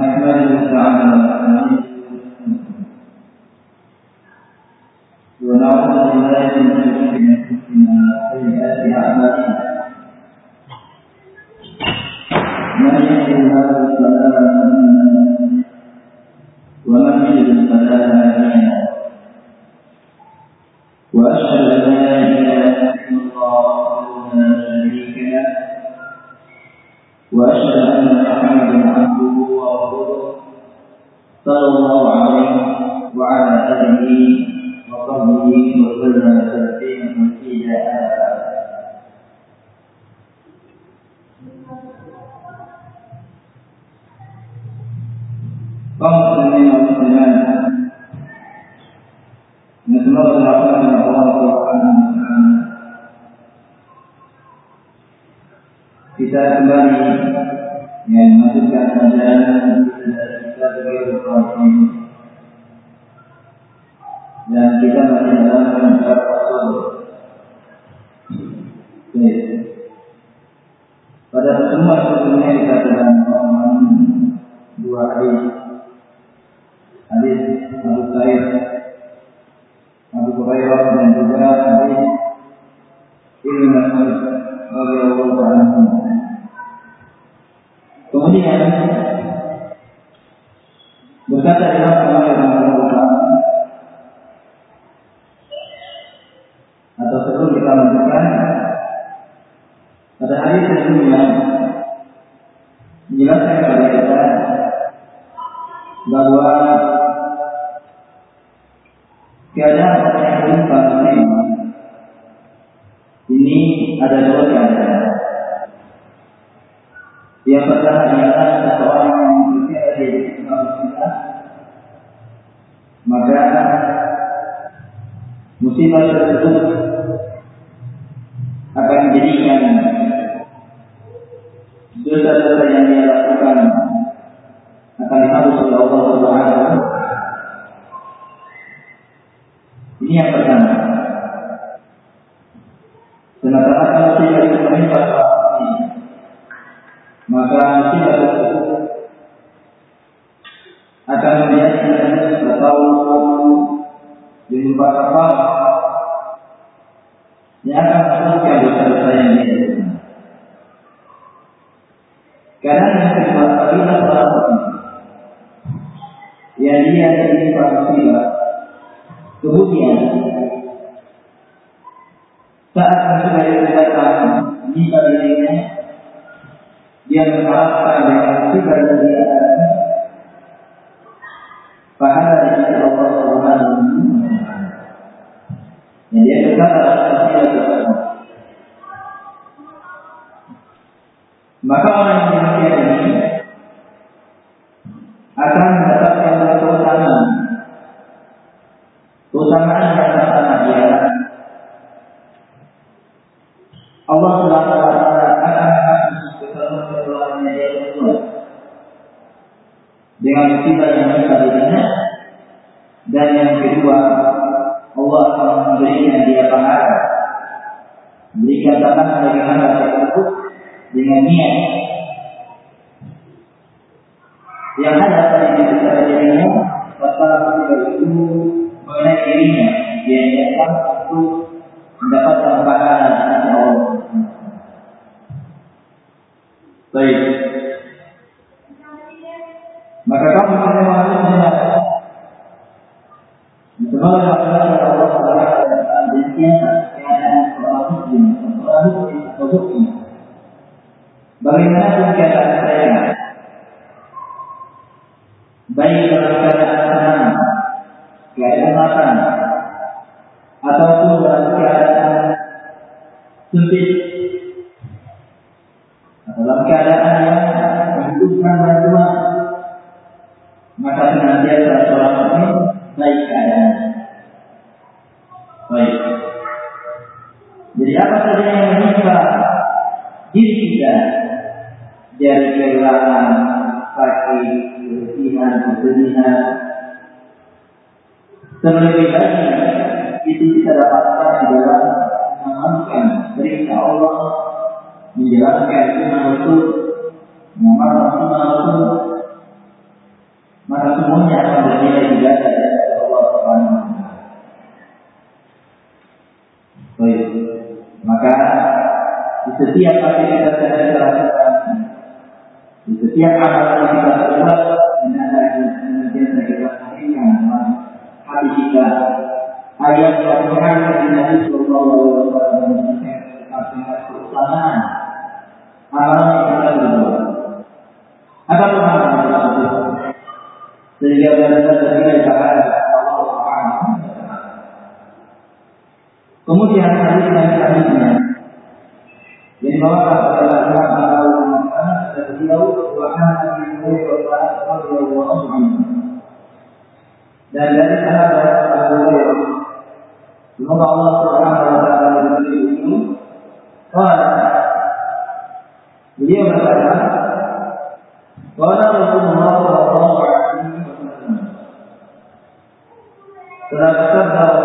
نحمده ونعوذ بالله من شرور انفسنا من يهده الله فلا مضل له ومن يضلل فلا هادي له وأشهد آله وصحبه وسلم تسليما مزيدا kaum muslimin dan muslimat Nasehat Kita kembali yang melanjutkan kita sebagai dan kita masih menjalankan hak Rasul. Pada pertemuan sebelumnya kita telah dua hadis. Hadis Abu Sa'id, Abu Hurairah dan juga hadis Ibnu Mas'ud radhiyallahu anhu. Kemudian Sifat tersebut akan menjadikan dosa மகாராணியாக baik dalam keadaan senang, keadaan lapang, no le ayat yang mengangkat Nabi Sallallahu Alaihi Wasallam nasihat keislaman amalan kita berdua apa pemahaman tersebut sehingga berasal dari cara Allah Subhanahu Kemudian hadis yang selanjutnya yang bahwa Rasulullah SAW dan beliau bahkan dari Allah dan dari sahabat Semoga Allah Subhanahu wa taala memberi itu. Beliau berkata, Qala Rasulullah sallallahu alaihi wasallam.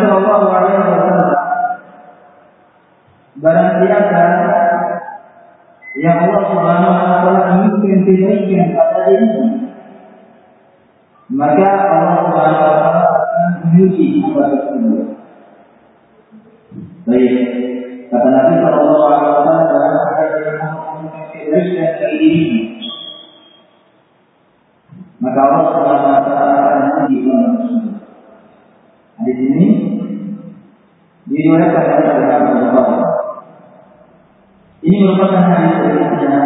Shallallahu Alaihi Wasallam, barang siapa yang Allah Subhanahu Wa Taala kebaikan pada maka Allah Subhanahu Wa Taala akan menguji tersebut. Baik, kata Nabi Shallallahu Alaihi Wasallam, barang siapa yang menginginkan kebaikan pada dirinya, maka Allah Subhanahu Wa Taala akan menguji hamba tersebut. Di sini diriwayatkan oleh Imam Bukhari. Ini merupakan hadis selanjutnya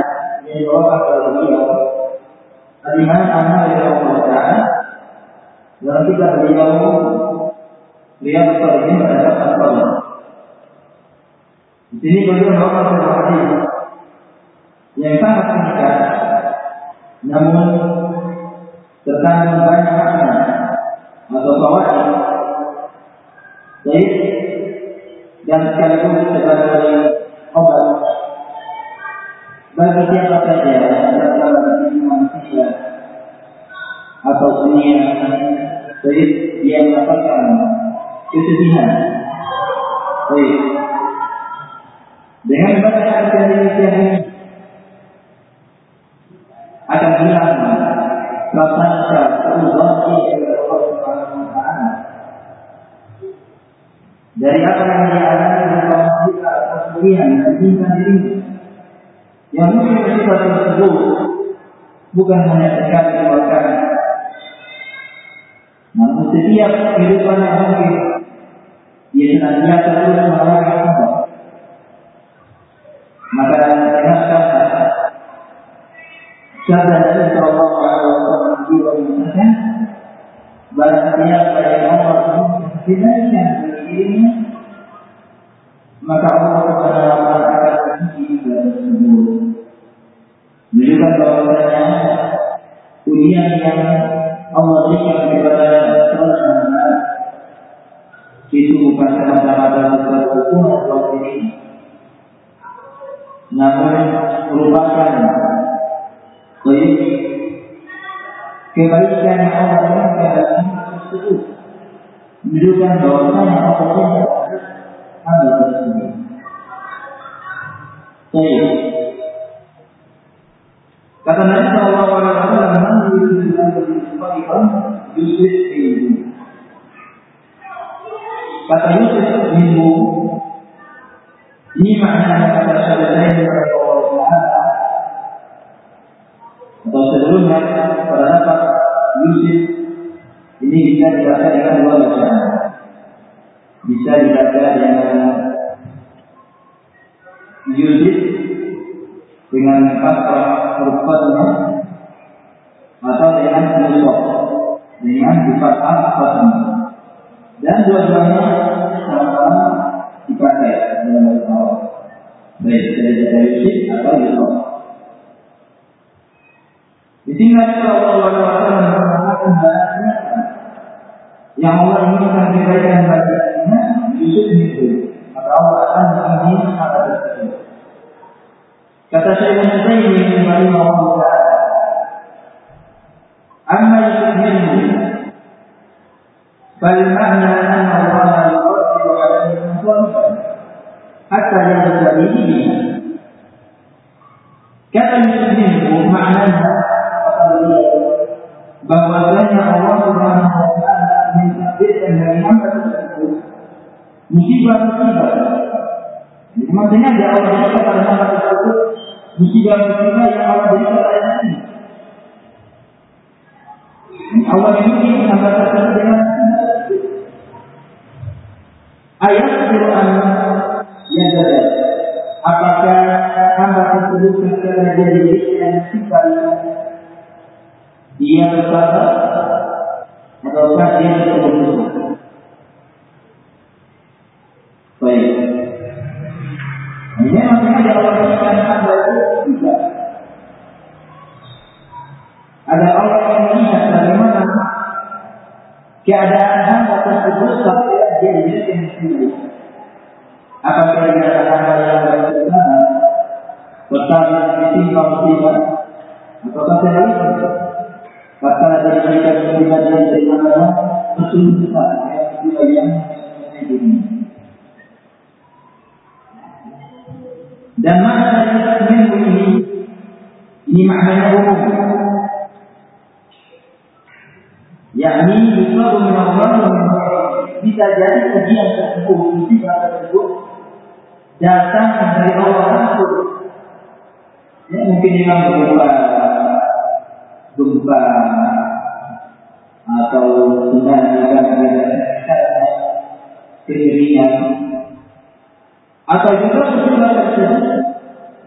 yang dibawakan oleh beliau Al-Imam Ahmad bin Al-Qur'an dalam kitab beliau Riyad Salihin pada bab Di sini beliau membawakan sebuah yang sangat singkat namun terkandung banyak makna atau fawaid dan sekaligus sebagai obat. Bagi siapa saja yang dalam manusia atau dunia baik dia mendapatkan kesedihan. Baik. Dengan banyak ini akan hilang prasangka keuzon dari apa yang dia dan cinta diri yang mungkin musibah tersebut bukan hanya sekali dua kali namun setiap kehidupan yang mungkin ia senantiasa terus Bahwasanya ujian yang Allah berikan kepada seorang hamba itu bukan semata-mata Allah ini, namun merupakan kebaikan yang Allah berikan tersebut menunjukkan bahwasanya Allah tidak ada tersebut. Baik. Kata Nabi Shallallahu Alaihi Wasallam, "Man bihi khairan yusib bihi." Kata Yusuf minhu ini maknanya kata syahadatain kepada Allah Taala atau sebelumnya pada dapat Yusuf ini bisa dibaca dengan dua bacaan. Bisa dibaca dengan Yusuf dengan fathah huruf fathahnya atau dengan Yusuf dengan sifat fathahnya. Dan dua-duanya sama-sama dipakai dalam bahasa. Baik dari baca Yusuf atau Yusuf. Di sini Alaihi Wasallam mengatakan bahasanya yang Allah inginkan kebaikan baginya Yusuf itu maka Allah akan mengizinkan hal tersebut. Kata saya Ibn Taymiyyah rahimahullah "Amma yuhibbu bal ma'na anna Allah yuqaddiru 'alaihi qawlan hatta yanzila ini. Kata yuhibbu ma'nanya bahwasanya Allah Subhanahu wa taala mentakdirkan dari hamba tersebut musibah-musibah. Maksudnya dia Allah pada hamba tersebut musibah-musibah yang Allah berikan pada ini. Allah ini hamba tersebut dengan ayat Quran yang ada. Apakah hamba tersebut secara jadi yang sifat dia bersabar ataukah dia berkeputusan? Baik. Ini maksudnya keadaan hamba tersebut sampai dia menjadi muslim. Apakah dia hamba yang berkeputusan? Bertahan di sini musibah atau sebaliknya? Maka dari mereka pribadi dari mana betul besar ya yang ini. Dan mana dari ini ini maknanya umum. Yakni yusabu min Allah bisa jadi ujian tersebut musibah tersebut. Datang dari Allah langsung. Ya, mungkin memang berupa gempa atau tsunami kekeringan atau juga musibah tersebut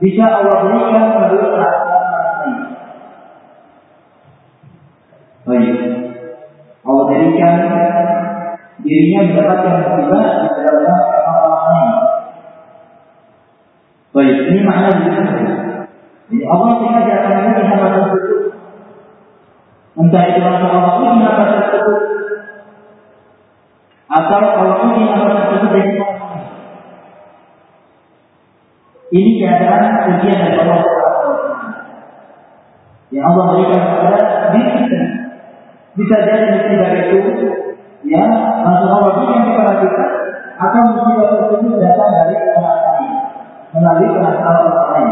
bisa Allah berikan melalui perasaan Baik. Berikan dirinya mendapatkan musibah di dalam orang lain. Baik, ini makna Jadi Allah sengaja akan menjadi hamba tersebut Entah itu Allah uji apa tersebut atau Allah uji apa tersebut dari Ini keadaan ujian dari Allah yang Allah berikan kepada diri. Bisa jadi musibah itu ya langsung Allah berikan kepada kita atau musibah tersebut datang dari orang lain melalui perasaan orang lain.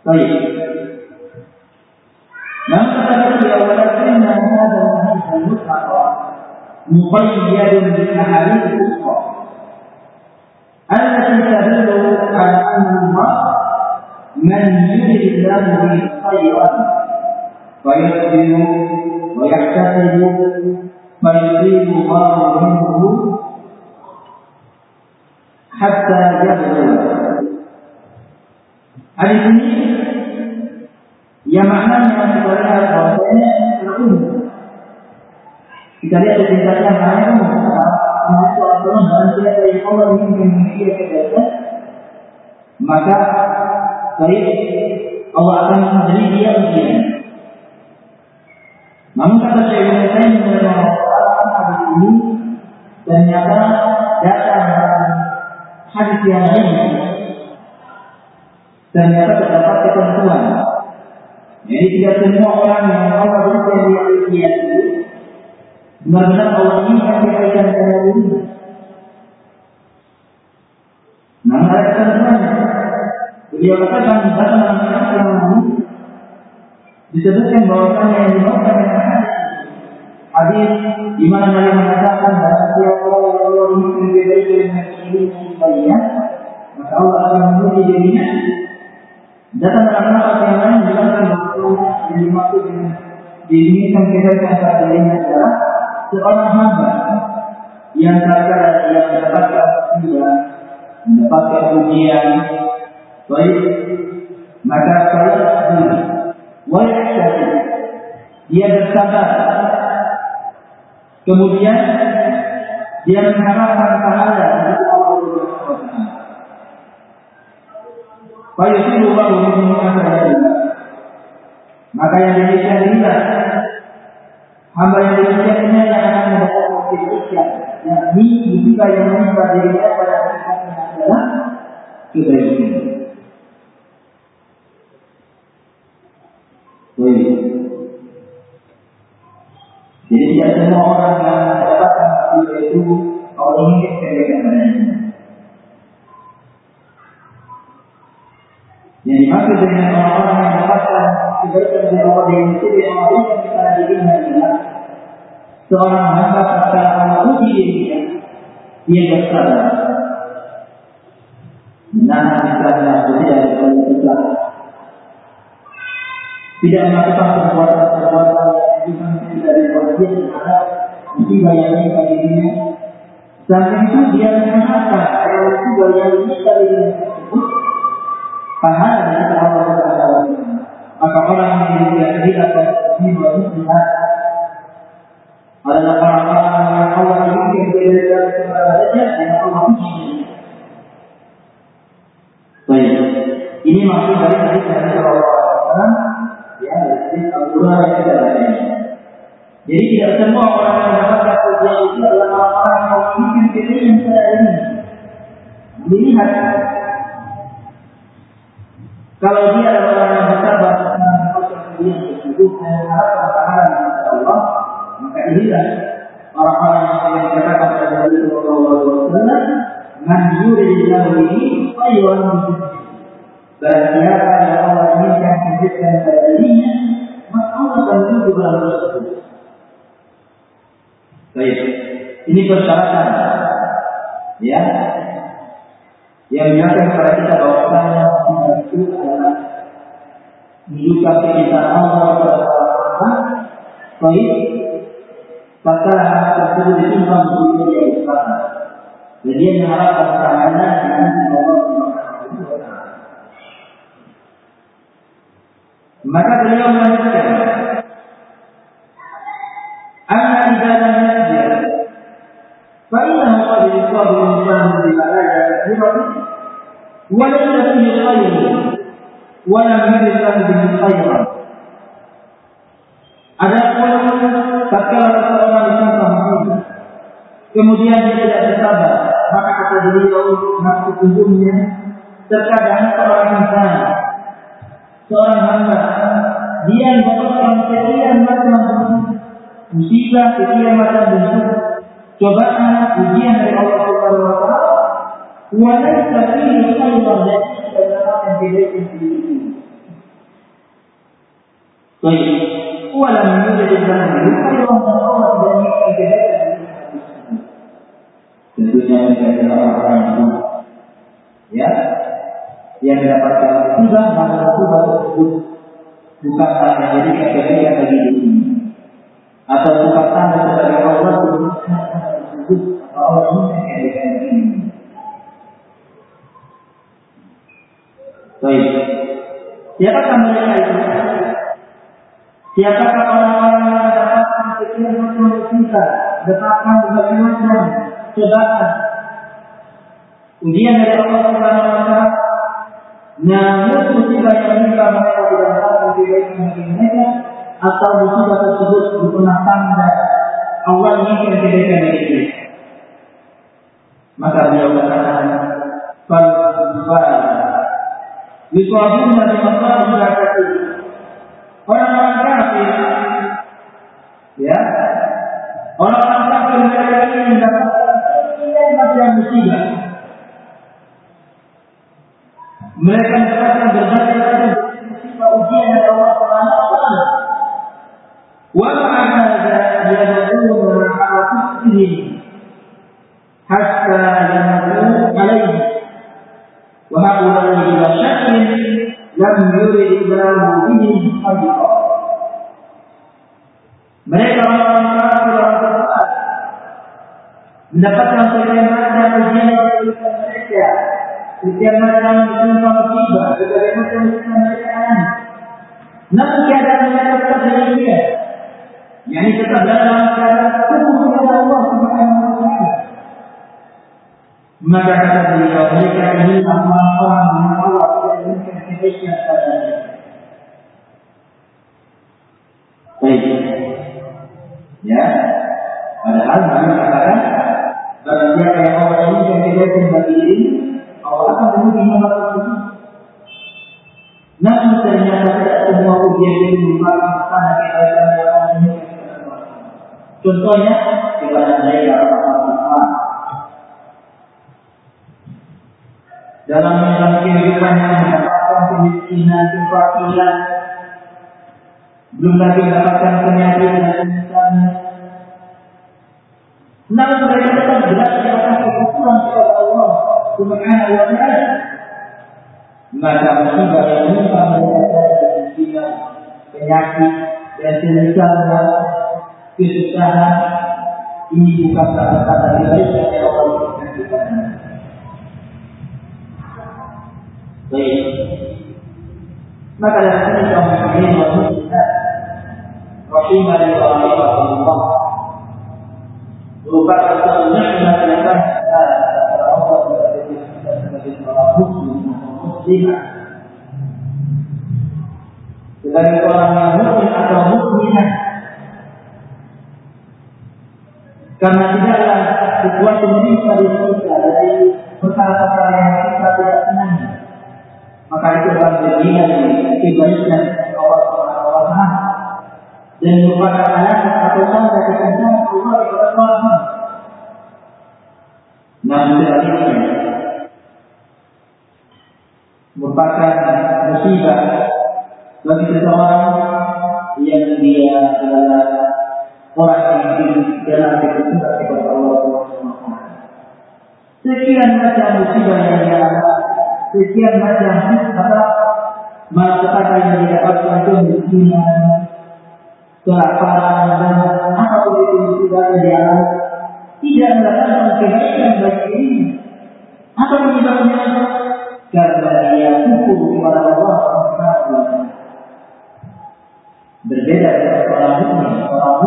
Baik. Namun kata beliau walakinna hadha al-hadith al-mutlaq muqayyad bil ahadith al-ukhra التي تدل على أن الله من يرد الله به خيرا فيصبر ويحتسب فيصيب الله منه حتى يبلغ Hadis ini yang maknanya kita lihat bahwasanya umum. Kita lihat tingkatnya maknanya umum. Menurut Rasulullah dan siapa yang Allah ingin dia kebaikan, maka baik Allah akan memberi dia ujian. Namun kata Syekh Ibnu Taimiyah hadis ini ternyata datang hadis yang lain ternyata terdapat ketentuan jadi tidak semua orang yang Allah berikan dia itu benar-benar Allah inginkan kebaikan pada diri. Namun ada ketentuannya. Beliau katakan lalu disebutkan bahwasanya yang dengan hadis hadis di mana Nabi mengatakan bahwa siapa yang kebaikan dengan diri kalian maka Allah akan menguji dirinya. Datang dalam nafas yang lain menjelaskan bahwa yang dimaksud dengan dirinya adalah seorang hamba yang tatkala dia mendapatkan musibah, mendapatkan ujian, baik maka saya wajib dia bersabar, kemudian dia mengharapkan pahala dari Allah Subhanahu wa taala. Fayusibu Allahu minhu Maka yang demikian inilah hamba yang demikian ini yang akan mendapatkan kebaikan. Yakni musibah yang menimpa dirinya pada hakikatnya adalah kebaikan. Jadi tidak semua orang yang mendapatkan musibah itu Allah ingin kebaikan. Yang dimaksud dengan orang-orang yang mendapatkan kebaikan dari Allah yang sini Allah berikan dirinya adalah seorang hamba ketika Allah uji dirinya, dia bersabar. Menahan istilahnya tidak dari. Tidak melakukan perbuatan-perbuatan yang tidak dibuat dia terhadap musibah yang menimpa dirinya. Samping itu dia mengatakan ada musibah yang menimpa dirinya tersebut pahala dari Allah Taala. Maka orang yang diberikan kehidupan jiwa muslimat adalah orang-orang yang Allah berikan kepada derajat yang Allah uji. Baik, ini maksud dari hadis semua orang yang mendapatkan ujian itu adalah orang-orang yang pilihan pada ini. Dilihat kalau dia adalah orang yang bersabar mendapatkan pilihan tersebut dan mengharapkan pahala Allah, maka inilah orang-orang yang dikatakan oleh Nabi Sallallahu Alaihi Wasallam, "Man yuridillahu bihi khairan Barang siapa yang Allah inginkan kebaikan pada dirinya, maka Allah. Baik, ini persyaratan, ya, yang menyatakan kepada kita kita itu adalah menunjukkan kecintaan Allah kepada baik. Maka tersebut ditimbang untuk dia usaha dan dia mengharapkan pahala dengan Allah maka beliau melanjutkan Tatkala seseorang ditimpa musibah kemudian dia tidak bersabar. Maka kata beliau nafsu tubuhnya terkadang seorang insan seorang hamba dia mendapatkan sekian macam musibah, sekian macam bentuk cobaan, ujian dari Allah Subhanahu wa taala. Walaysa fihi khairan dan tidak kebaikan di itu. Baik. Walam yujad dalam khairan dan Allah tidak menginginkan kebaikan di Tentunya mereka adalah orang-orang yang ya yang mendapatkan musibah maka musibah tersebut bukan hanya jadi kebaikan bagi dirinya atau bukan tanda sebagai Allah tersebut atau Allah ini bagi dirinya. Baik. Siapakah mereka itu? Siapakah orang-orang yang mendapatkan sekian macam musibah, mendapatkan berbagai macam cobaan, ujian dari Allah Subhanahu wa taala namun musibah yang menimpa mereka tidak mendapatkan kebaikan bagi mereka atau musibah tersebut bukanlah tanda Allah menginginkan kebaikan bagi mereka. Maka beliau katakan, "Fal Yuswabun dari masalah berakati Orang-orang kafir Ya Orang-orang kafir mereka ini sekian macam musibah mereka mendapatkan berbagai Ma'adza yad'una ala kufrihim hatta yamutu alaihi. Wa haula ila syakkin lam yurid Allahu bihim khayra. Mereka orang-orang kafir orang kafir mendapatkan sekian macam ujian dari mereka sekian macam menimpa musibah, berbagai macam alami. Namun keadaan mereka tetap bahagia. Yani tetap dalam keadaan tubuh kepada Allah Subhanahu wa taala. Maka kata beliau, mereka ini orang-orang yang Allah tidak inginkan kebaikan pada. Baik. Ya. Padahal Nabi katakan, barang siapa yang Allah inginkan kebaikan bagi diri, Allah akan. Namun ternyata tidak semua ujian itu merupakan tanda kebaikan yang Allah inginkan Contohnya kepada mereka orang-orang dalam menjalani kehidupan yang mendapatkan kemiskinan, kefakiran, belum lagi mendapatkan penyakit dan misalnya. Namun mereka tetap jelas di atas kepada Allah Subhanahu wa taala. Maka musibah yang menimpa mereka dari kemiskinan, penyakit dan kesusahan ini bukan kata-kata Allah yang Baik. Maka dari sini kaum muslimin wal muslimat rahimani wa rahimakumullah merupakan nikmat yang banyak kepada Allah kita sebagai seorang muslim atau muslimah sebagai seorang yang muslim atau muslimah karena tidaklah sesuatu menimpa di kita dari perkara-perkara yang kita tidak senangi maka itu adalah bagian dari kebaikan Allah Subhanahu wa dan merupakan alasan atau tanda kecintaan Allah kepada seorang Namun sebaliknya merupakan musibah bagi seseorang yang dia adalah orang hidup dalam kecintaan kepada Allah Subhanahu. Sekian macam musibah yang dia alami sekian macam kata malapetaka yang didapatkan kemiskinan, kelaparan dan apa pun itu musibah yang dialami tidak mendapatkan kebaikan bagi ini. Apa penyebabnya? Karena dia kufur kepada Allah Subhanahu Berbeda dengan orang mukmin, orang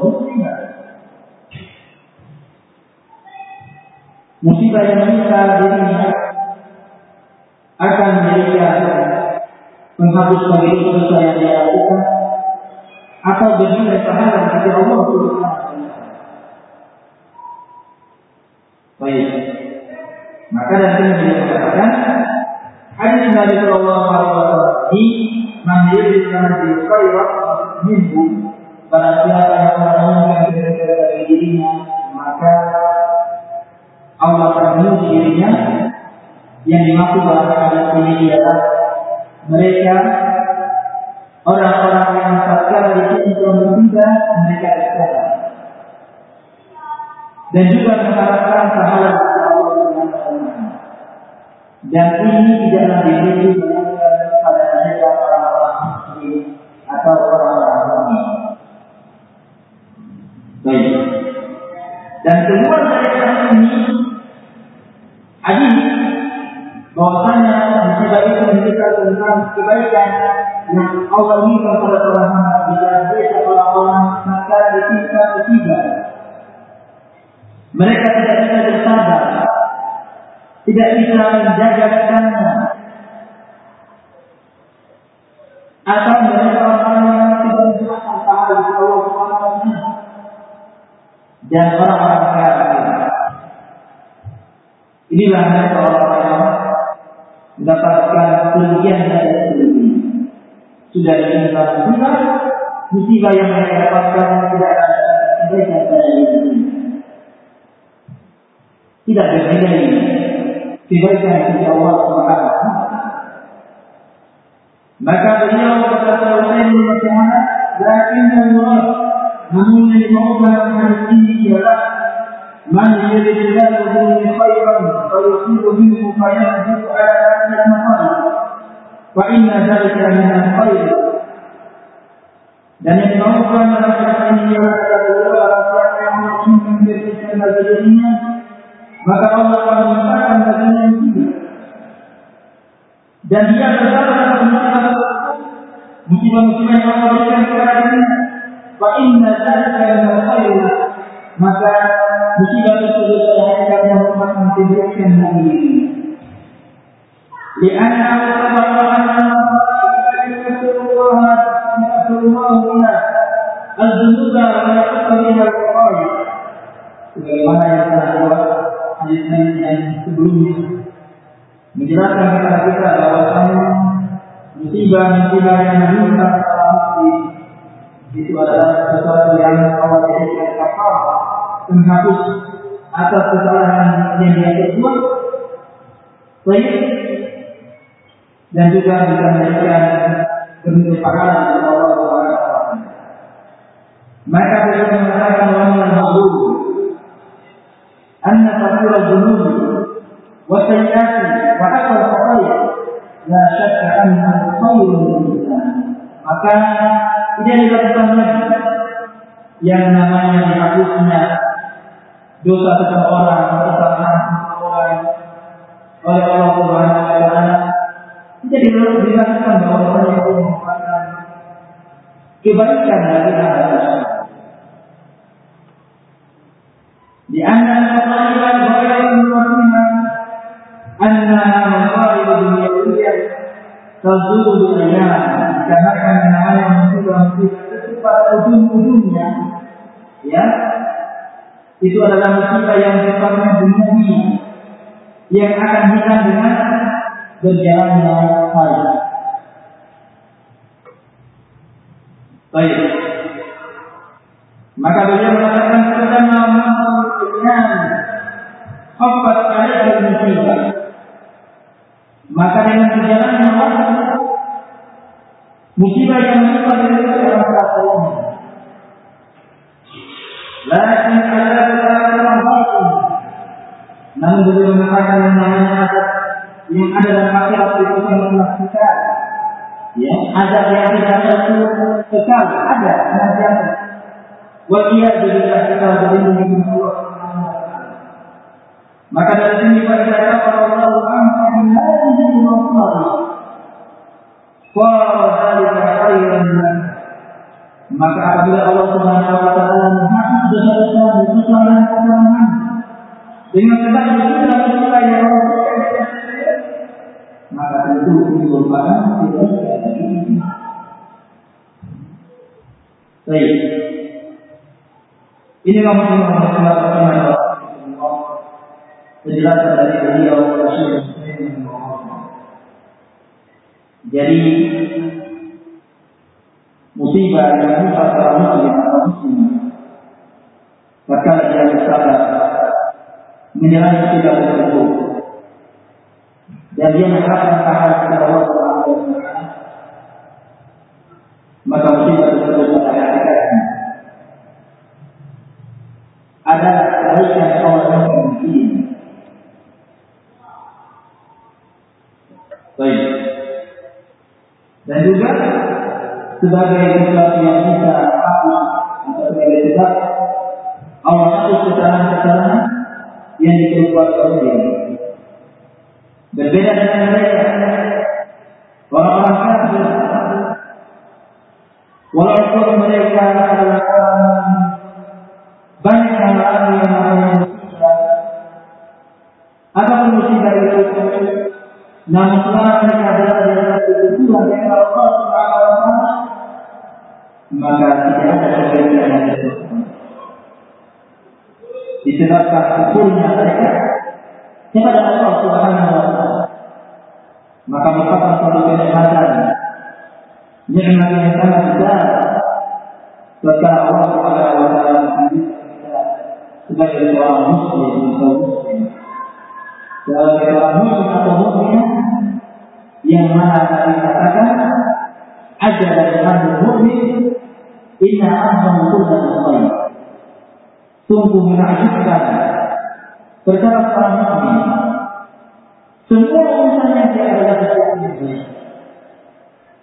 muslimah. Musibah yang menimpa dirinya akan menjadikan menghapus bagi dosa yang dia lakukan atau bernilai pahala bagi Allah Subhanahu Baik. Maka dari sini beliau mengatakan hadis Nabi Shallallahu Alaihi Wasallam ini mandiri dengan di pada siapa yang menanamkan kebaikan bagi dirinya maka Allah menuju dirinya yang dimaksud dalam hadis ini adalah mereka orang-orang yang tatkala ditimpa musibah mereka bersabar dan juga mengharapkan pahala dan ini tidaklah dimiliki pada mereka orang-orang atau orang-orang Dan keluar dari ini hadis bahwasanya musibah itu menunjukkan tentang kebaikan yang Allah inginkan pada seorang hamba bila dia orang-orang maka ditimpa musibah. Mereka tidak bisa bersabar, tidak bisa menjaga ke sana, atau mereka dan orang-orang kafir. Inilah mereka orang-orang yang mendapatkan kerugian dari kerugian. Sudah ditimpa musibah, musibah yang mereka dapatkan tidak akan kebaikan pada diri Tidak bernilai kebaikan dari Allah Subhanahu Maka beliau berkata Husain bin Muhammad, "Lakin Allah man yuridillahu bihi khairan fa yusibu minhu fa yahdiku ala asnat maqam wa inna dzalika min al-khair." Dan yang dalam hadis ini barang siapa yang kebaikan bagi dirinya maka Allah akan melimpahkan baginya dan dia bersabar atas musibah musibah-musibah yang Allah berikan kepada wa inna dzalika min khair maka musibah tersebut saya akan merupakan kebaikan bagi dirinya لأنه تبرأ أن يغفر الله يغفر الله لنا الذنوب ويغفر إلى القرآن sebagaimana yang telah buat hadis yang sebelumnya menjelaskan kepada kita bahwasanya musibah-musibah yang menimpa seorang muslim itu adalah sesuatu yang Allah jadikan kafar menghapus atas kesalahan yang dia perbuat. Baik, dan juga bisa memberikan bentuk pahala dari Allah Subhanahu. Maka beliau mengatakan wa min al-ma'lum anna tafsir al-dhunub wa sayyi'at wa hatta al-khataaya la syakka Maka tidak dilakukan lagi yang namanya dihapusnya dosa seseorang, kesalahan seseorang oleh Allah Subhanahu wa taala. Tidak dilakukan bahwa orang itu merupakan kebaikan dari Allah. Di antara kebaikan kebaikan Rasulullah anna masalih dunia tazulu bil kan namanya musibah musibah pada ujung-ujungnya ya itu adalah musibah yang sifatnya duniawi yang akan hilang dengan berjalannya hari. Baik. Maka beliau mengatakan pertama dengan khafat alaihi musibah. Maka dengan berjalannya waktu musibah yang menimpa diri orang kafir. Lakin ada beberapa Namun mengatakan yang namanya azab yang ada dalam itu sangatlah kekal. Ya, azab yang tidak ada itu kekal, ada nanti ada. Wajib jadi kita berlindung di Allah Maka dari sini kata Allah Subhanahu wa taala maka apabila Allah Subhanahu wa taala menghapus dosa-dosa dan kesalahan-kesalahan dengan sebab dosa-dosa yang Allah maka tentu ini merupakan tidak. Baik. Ini kamu semua masalah pertama penjelasan dari beliau Rasulullah jadi musibah yang menimpa seorang muslim atau muslim. Maka dia bersabar menilai musibah tersebut. Dan dia mengharapkan pahala kepada Allah Subhanahu wa taala maka musibah sebagai sesuatu Syukurnya mereka. Kepada Allah Subhanahu wa taala. Maka merupakan suatu kenikmatan nikmat yang sangat besar ketika Allah Subhanahu wa taala sebagai seorang muslim atau muslim. Sebagai seorang muslim atau yang mana Nabi katakan ada dari amrul mukmin inna kullan khair sungguh menakjubkan seorang mukmin semua urusannya dia adalah baik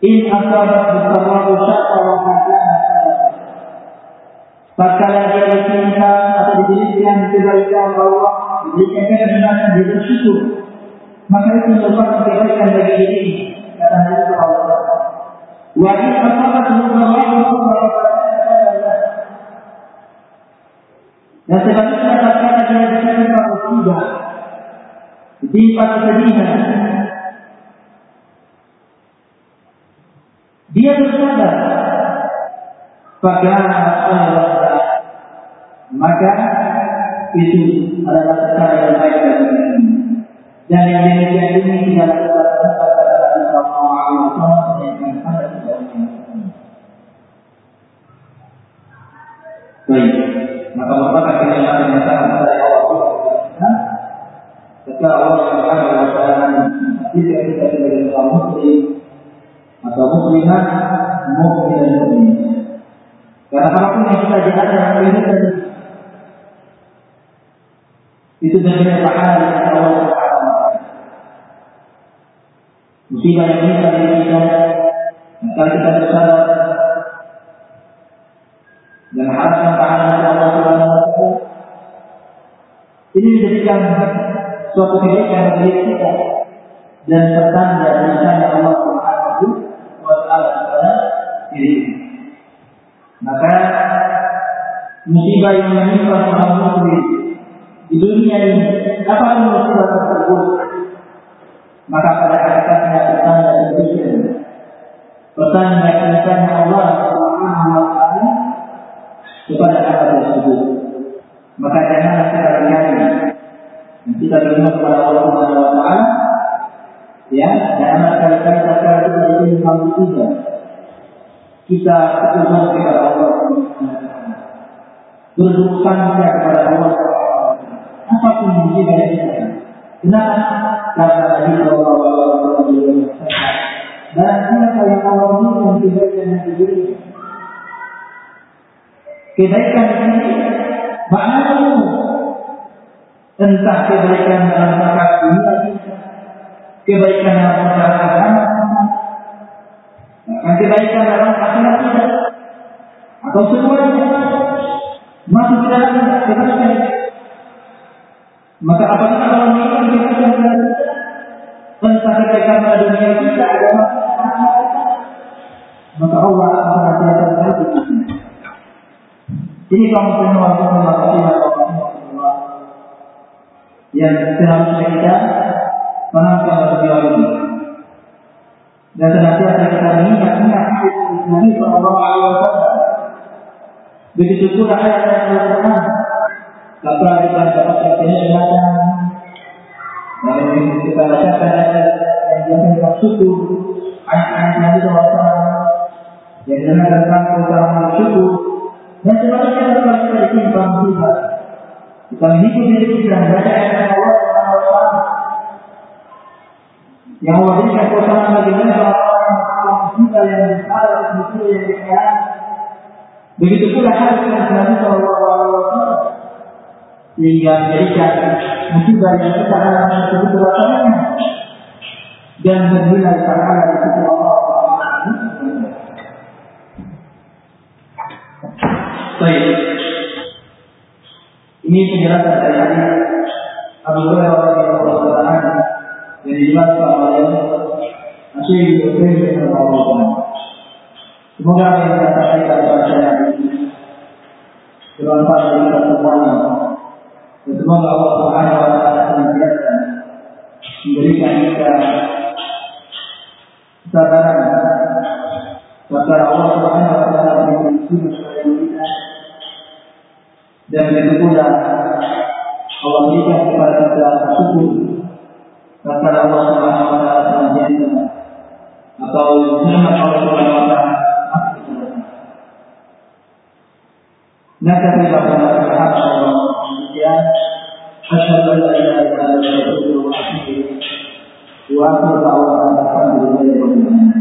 in asabat bisarrahu syakra wa hakana Tatkala dia ditimpa atau diberikan kebaikan Allah, diberikan kebenaran, dia bersyukur. Maka itu merupakan kebaikan bagi diri kata Nabi Sallallahu Wa in asabat musarrahu Dan sebaliknya tatkala dia ditimpa musibah, ditimpa kesedihan, dia bersabar pada Allah maka itu adalah perkara yang baik kita. Dan yang demikian ini tidak dapat Allah kita muslim atau muslimat mukmin dan mukmin. Karena apa pun yang kita dalam kehidupan itu benar pahala dari Allah taala. Musibah yang kita, maka kita bersabar suatu kebaikan bagi kita. Dan pertanda dari Allah Subhanahu wa taala kepada diri kita. Maka musibah yang menimpa orang muslim di dunia ini apa musibah tersebut. Maka pada hakikatnya petanda demikian petanda kenikahnya Allah Subhanahu wa taala kepada hal tersebut. Maka janganlah kita berkali kita berdoa kepada Allah Subhanahu wa taala ya janganlah kali-kali kita itu menjadi musibah kita berdoa kepada Allah berdoa kepada Allah apa pun musibah yang kita. Kenapa karena Nabi Shallallahu Alaihi Wasallam dan siapa yang Allah berikan kebaikan yang diberikan kebaikan ini maknanya entah kebaikan dalam masyarakat dunia kita kebaikan dalam masyarakat agama. Bahkan kebaikan dalam akhirat kita atau semuanya. Masuk ke dalam kebaikan. Maka apabila Allah memberikan kebaikan kepada kita? Entah kebaikan pada dunia kita agama maka Allah akan membantu kita ini kaum semua semua yang seharusnya kita menangkan beliau ini dan senantiasa kita mengingat-ingat hadis Nabi Sallallahu Alaihi Wasallam begitu pula ayat-ayat Al-Quran maka kita dapatkan kenikmatan dan kita bacakan ayat yang jangan kita syukur ayat-ayat Nabi Sallallahu yang dengan tentang bersyukur dan kalau kita ditimpa musibah kita mengikuti diri kita dan baca ayat Allah yang berikan keutamaan bagi mereka orang musibah yang ada musibah yang dikatakan begitu pula hadis yang Nabi Wasallam sehingga menjadikan musibah yang kita alami tersebut rasanya dan bernilai pahala di Allah Baik. Ini penjelasan dari hadis Abu Hurairah radhiyallahu anhu yang dijelaskan oleh Asyik bin Al-Awwal. Semoga apa yang kita sampaikan pada ini bermanfaat bagi kita semuanya. Dan semoga Allah Subhanahu wa taala senantiasa memberikan kita kesabaran Maka Allah Subhanahu wa taala memberikan kita dan begitu pula Allah berikan kepada kita syukur maka Allah Subhanahu wa taala senantiasa atau nikmat Allah Subhanahu wa taala نكتب لنا الحق والنسيان أشهد أن لا إله إلا الله وأتوب إليه وآخر دعوانا الحمد لله رب العالمين